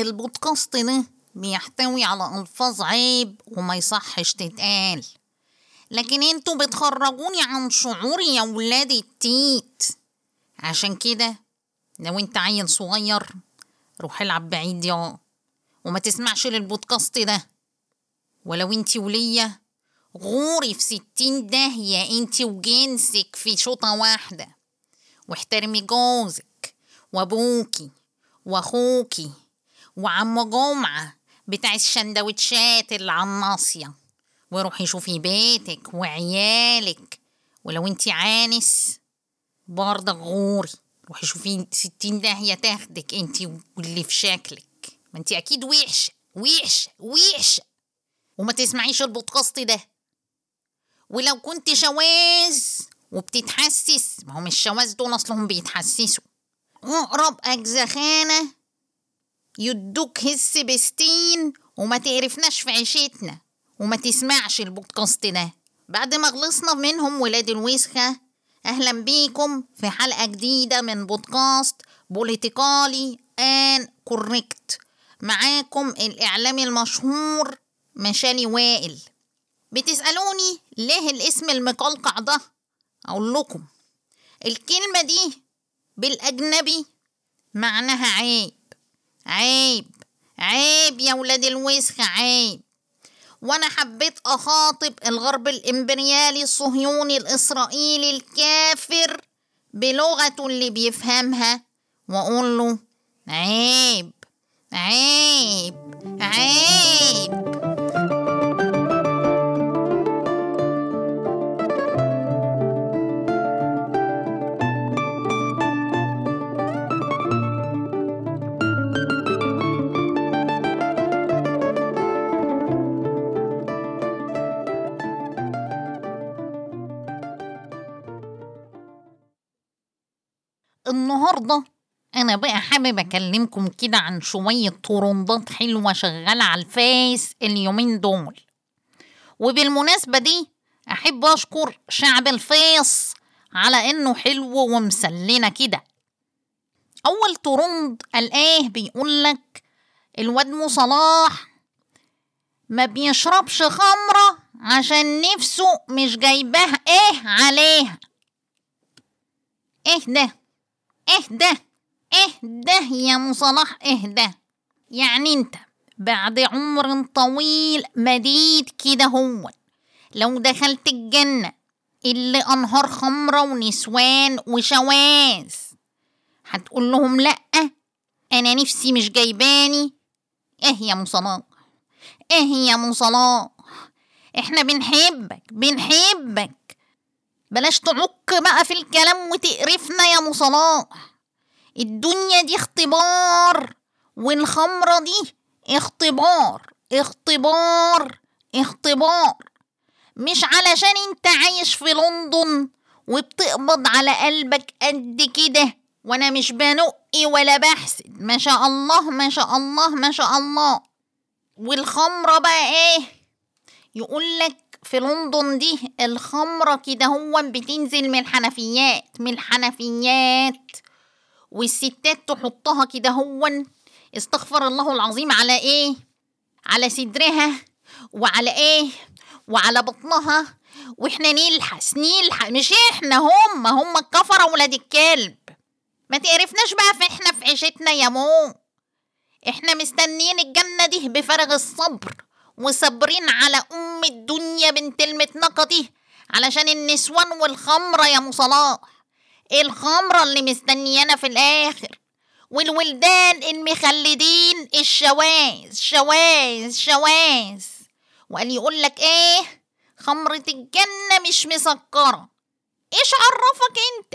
البودكاست ده بيحتوي على ألفاظ عيب وما يصحش تتقال. لكن أنتوا بتخرجوني عن شعوري يا ولاد التيت. عشان كده لو انت عيل صغير روح العب بعيد يا وما تسمعش للبودكاست ده. ولو انت ولية غوري في ستين داهية انت وجنسك في شوطة واحدة. واحترمي جوزك وأبوكي وأخوكي وعم جمعة بتاع الشندوتشات اللي على الناصية. وروحي شوفي بيتك وعيالك. ولو انت عانس برضه غوري. روحي شوفي ستين داهية تاخدك انت واللي في شكلك. ما انت أكيد وحشة وحشة وحشة. وما تسمعيش البودكاست ده. ولو كنت شواذ وبتتحسس ما هم الشواذ دول أصلهم بيتحسسوا. أقرب اجزخانة يدوك هس بستين وما تعرفناش في عيشتنا وما تسمعش البودكاست ده بعد ما خلصنا منهم ولاد الوسخة أهلا بيكم في حلقة جديدة من بودكاست بوليتيكالي آن كوريكت. معاكم الإعلامي المشهور مشالي وائل. بتسألوني ليه الاسم المقلقع ده؟ أقول لكم. الكلمة دي بالأجنبي معناها عيب. عيب عيب يا ولاد الوسخة عيب. وأنا حبيت أخاطب الغرب الإمبريالي الصهيوني الإسرائيلي الكافر بلغته اللي بيفهمها وأقول له عيب عيب عيب. النهاردة. أنا بقى حابب أكلمكم كده عن شوية ترندات حلوة شغالة على الفيس اليومين دول. وبالمناسبة دي أحب أشكر شعب الفيس على إنه حلو ومسلينا كده. أول ترند الآه بيقولك الواد مو صلاح ما بيشربش خمرة عشان نفسه مش جايباه إيه عليها. إيه ده؟ اهدى اهدى يا مصلاح اهدى. يعني انت بعد عمر طويل مديد كده هو. لو دخلت الجنة اللي أنهار خمرة ونسوان وشواذ هتقول لهم لأ أنا نفسي مش جايباني. إيه يا مصلاح؟ إيه يا مصلاح؟ إحنا بنحبك بنحبك. بلاش تعك بقى في الكلام وتقرفنا يا مصلاح الدنيا دي اختبار والخمرة دي اختبار اختبار اختبار. مش علشان انت عايش في لندن وبتقبض على قلبك قد كده وأنا مش بنقي ولا بحسد. ما شاء الله ما شاء الله ما شاء الله. والخمرة بقى إيه؟ يقولك في لندن دي الخمرة كده هو بتنزل من الحنفيات من الحنفيات. والستات تحطها كده هو استغفر الله العظيم على إيه؟ على صدرها وعلى إيه؟ وعلى بطنها. وإحنا نلحس نلحس مش إحنا هم هم الكفرة ولاد الكلب. ما تعرفناش بقى في إحنا في عيشتنا يا مو. إحنا مستنيين الجنة دي بفارغ الصبر. وصابرين على أم الدنيا بنت المتنقة دي علشان النسوان والخمرة يا مصلاح. الخمرة اللي مستنيانا في الآخر. والولدان المخلدين. الشواذ شواذ شواذ. وقال يقول لك إيه؟ خمرة الجنة مش مسكرة. إيش عرفك أنت؟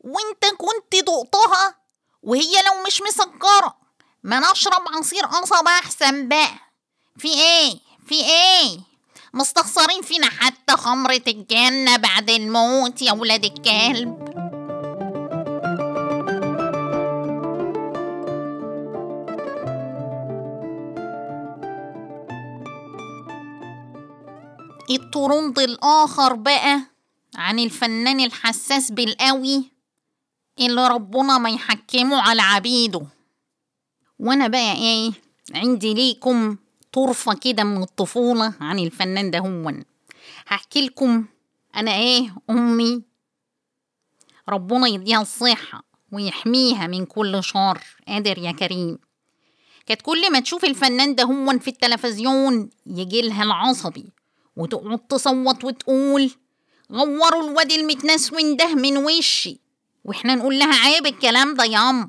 وأنت كنت دقتها وهي لو مش مسكرة. ما نشرب عصير قصب أحسن بقى. في إيه؟ في إيه؟ مستخسرين فينا حتى خمرة الجنة بعد الموت يا ولاد الكلب. الطرند الآخر بقى عن الفنان الحساس بالقوي اللي ربنا ما يحكمه على عبيده. وأنا بقى إيه؟ عندي ليكم طرفة كده من الطفولة عن الفنان ده هون هحكي لكم أنا إيه أمي. ربنا يديها الصحة ويحميها من كل شر. قادر يا كريم. كانت كل ما تشوف الفنان ده هون في التلفزيون يجي لها العصبي وتقعد تصوت وتقول غوروا الواد المتنسون ده من وشي. وإحنا نقول لها عيب الكلام ده ياما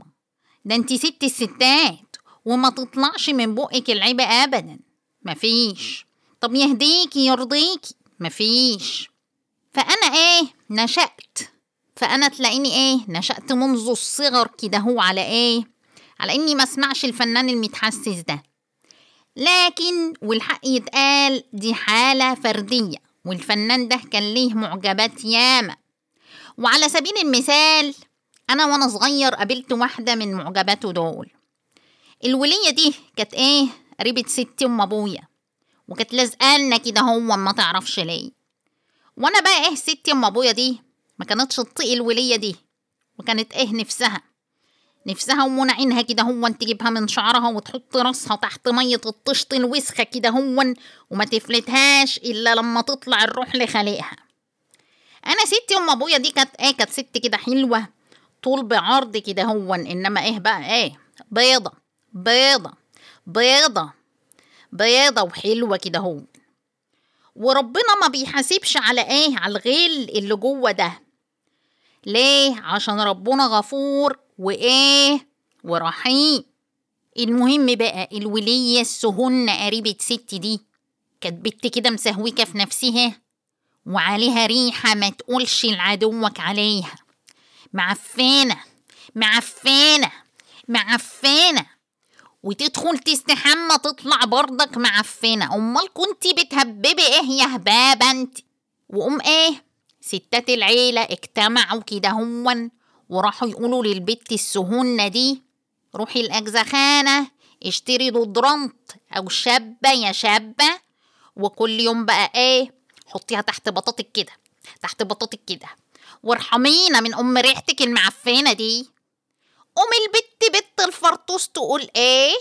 ده انتي ست الستات. وما تطلعش من بقك العيب ابدا. مفيش. طب يهديكي يرضيكي. مفيش. فأنا إيه؟ نشأت. فأنا تلاقيني إيه؟ نشأت منذ الصغر كده هو على إيه؟ على إني ما أسمعش الفنان المتحسس ده. لكن والحق يتقال دي حالة فردية والفنان ده كان ليه معجبات ياما. وعلى سبيل المثال أنا وأنا صغير قابلت واحدة من معجباته دول. الولية دي كانت إيه؟ قريبة ستي أم أبويا. وكانت لازقالنا كده هو ما تعرفش ليه. وأنا بقى إيه ستي أم أبويا دي ما كانتش تطيق الولية دي. وكانت إيه نفسها؟ نفسها ومنى عينها كده هون تجيبها من شعرها وتحط راسها تحت مية الطشط الوسخة كده هون وما تفلتهاش إلا لما تطلع الروح لخليقها أنا ستي أم أبويا دي كانت إيه؟ كانت ست كده حلوة طول بعرض كده هون إنما إيه بقى؟ إيه؟ بيضة. بيضة بيضة بيضة وحلوة كده هون وربنا ما بيحاسبش على إيه على الغل اللي جوه ده. ليه؟ عشان ربنا غفور وايه ورحيم. المهم بقى الولية السهنة قريبة ست دي كانت بنت كده مسهوكة في نفسها وعليها ريحة ما تقولش لعدوك عليها. معفانة معفانة معفانة وتدخل تستحمى تطلع برضك معفنة. أمال كنتي بتهببي إيه يا هبابة أنت؟ وأم إيه؟ ستات العيلة اجتمعوا كده هون وراحوا يقولوا للبت السهونة دي روحي الأجزخانة اشتري دودرنت أو شابة يا شابة. وكل يوم بقى إيه؟ حطيها تحت بطاطك كده تحت بطاطك كده. وارحمينا من أم ريحتك المعفنة دي. أم البت بت الفرطوس تقول إيه؟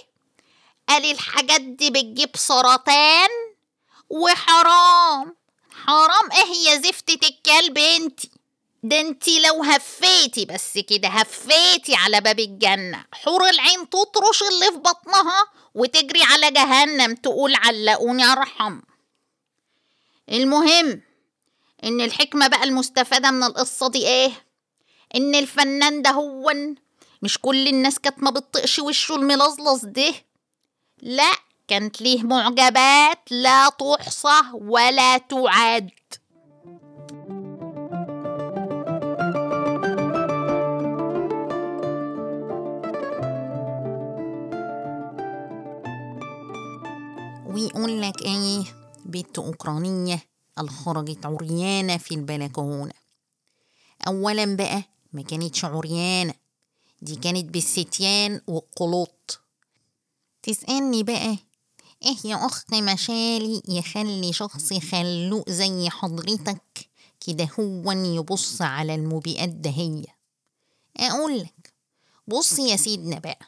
قال الحاجات دي بتجيب سرطان؟ وحرام. حرام. إيه يا زفتة الكلب انتي ده انتي لو هفيتي بس كده هفيتي على باب الجنة. حور العين تطرش اللي في بطنها وتجري على جهنم تقول علقوني أرحم. المهم إن الحكمة بقى المستفادة من القصة دي إيه؟ إن الفنان ده هو مش كل الناس كانت ما بتطقش وشه الملظلظ ده. لا كانت ليه معجبات لا تحصى ولا تعد ويقول لك إيه؟ بنت أوكرانية اللي خرجت عريانة في البلكونة. اولا بقى ما كانتش عريانة. دي كانت بالستيان والقلوط. تسألني بقى إيه يا أخت مشالي يخلي شخص خلوق زي حضرتك؟ كده هو يبص على المبيئات دهية اقولك بص يا سيدنا بقى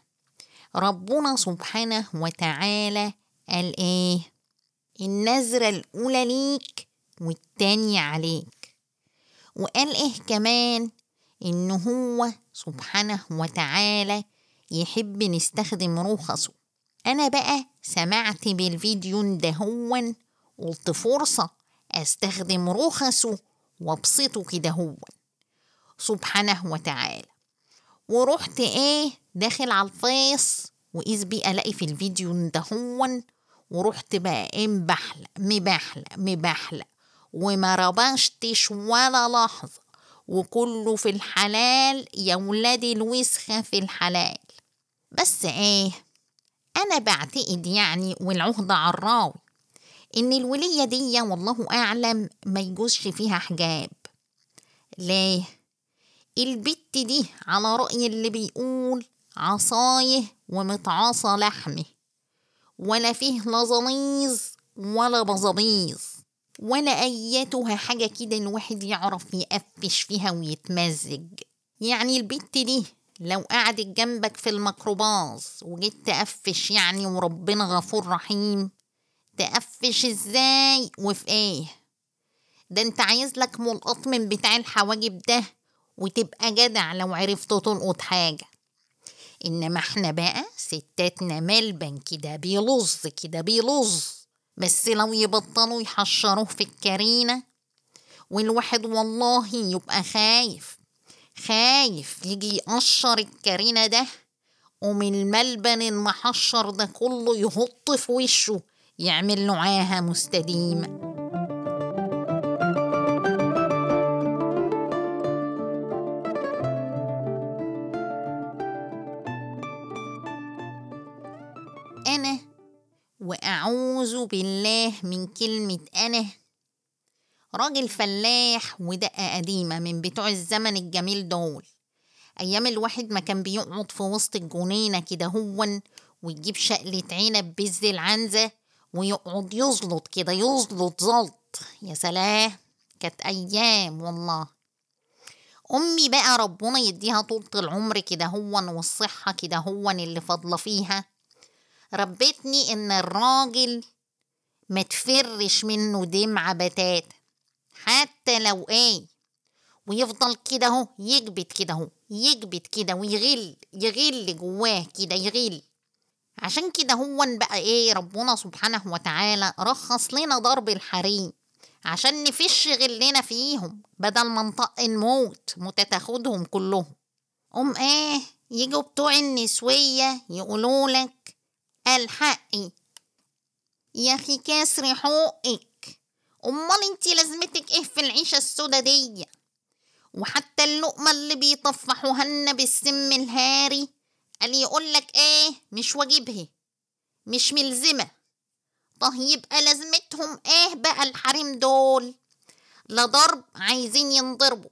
ربنا سبحانه وتعالى قال إيه؟ النظرة الأولى ليك والتانية عليك. وقال إيه كمان؟ إن هو سبحانه وتعالى يحب نستخدم رخصه. أنا بقى سمعت بالفيديو ده هون قلت فرصة أستخدم رخصه وأبسطه كده هون سبحانه وتعالى. ورحت إيه داخل على الفيس وإذ بي ألاقي في الفيديو ده هون ورحت بقى إيه مبحلق مبحلق مبحلق. وما ربشتش ولا لحظة. وكله في الحلال يا ولادي الوسخة في الحلال. بس إيه أنا بعتقد يعني والعهدة عالراوي إن الولية دي والله أعلم ما يجوزش فيها حجاب. ليه؟ البت دي على رأي اللي بيقول عصاية ومتعاصى لحمه ولا فيه لا زنيظ ولا بزبيظ. ولا أيتها حاجة كده الواحد يعرف يقفش فيها ويتمزج. يعني البت دي لو قعدت جنبك في الميكروباص وجيت تقفش يعني وربنا غفور رحيم تقفش إزاي وفي إيه؟ ده أنت عايز لك ملقط من بتاع الحواجب ده وتبقى جدع لو عرفت تلقط حاجة. إنما إحنا بقى ستاتنا ملبن كده بيلظ كده بيلظ بس لو يبطلوا يحشروه في الكرينة والواحد والله يبقى خايف خايف يجي يقشر الكرينة ده ومن الملبن المحشر ده كله يهط في وشه يعمل له عاهة وأعوذ بالله من كلمة أنا. راجل فلاح ودقة قديمة من بتوع الزمن الجميل دول. أيام الواحد ما كان بيقعد في وسط الجنينة كده هون ويجيب شقلة عنب بز العنزة ويقعد يزلط كده يزلط زلط يا سلام! كانت أيام والله. أمي بقى ربنا يديها طولة العمر كده هون والصحة كده هون اللي فاضلة فيها. ربتني إن الراجل ما تفرش منه دمعة بتاتا حتى لو إيه ويفضل كده أهو يكبت كده أهو يكبت كده ويغل يغل جواه كده يغل. عشان كده هو بقى إيه ربنا سبحانه وتعالى رخص لنا ضرب الحريم عشان نفش غلنا فيهم بدل ما نطق نموت متتاخدهم كلهم. أم إيه يجوا بتوع النسوية يقولوا لك الحقي يا أخي كسر حقك أمال انتي لازمتك إيه في العيشة السودا دي وحتى اللقمة اللي بيطفحوها لنا بالسم الهاري. قال يقولك إيه؟ مش واجبها. مش ملزمة. طه يبقى لازمتهم إيه بقى الحريم دول؟ لا ضرب عايزين ينضربوا.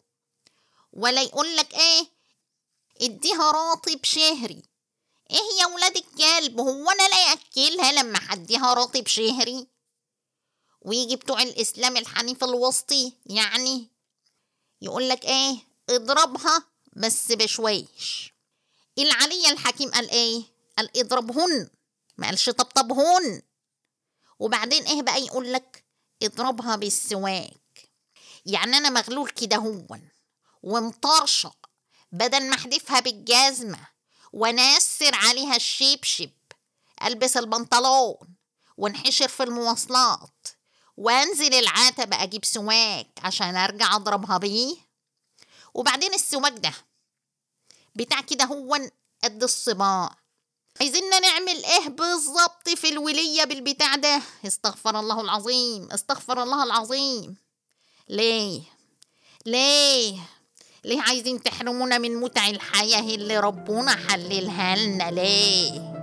ولا يقولك إيه؟ اديها راتب شهري. إيه يا ولاد الكلب؟ هو أنا لا ياكلها لما حديها راتب شهري ويجي بتوع الإسلام الحنيف الوسطي يعني يقولك إيه؟ اضربها بس بشويش. العلي الحكيم قال إيه؟ قال اضربهن. ما قالش طبطبهن. وبعدين إيه بقى يقولك اضربها بالسواك. يعني أنا مغلول كده هون ومطرشق بدل ما احدفها بالجزمة. ونسر عليها الشبشب ألبس البنطلون وانحشر في المواصلات. وأنزل العتبة أجيب سواك عشان أرجع أضربها بيه. وبعدين السواك ده بتاع كده هو قد الصباع. عايزيننا نعمل إيه بالظبط في الولية بالبتاع ده؟ استغفر الله العظيم استغفر الله العظيم. ليه؟ ليه؟ ليه عايزين تحرمونا من متع الحياة اللي ربنا حللها لنا؟ ليه؟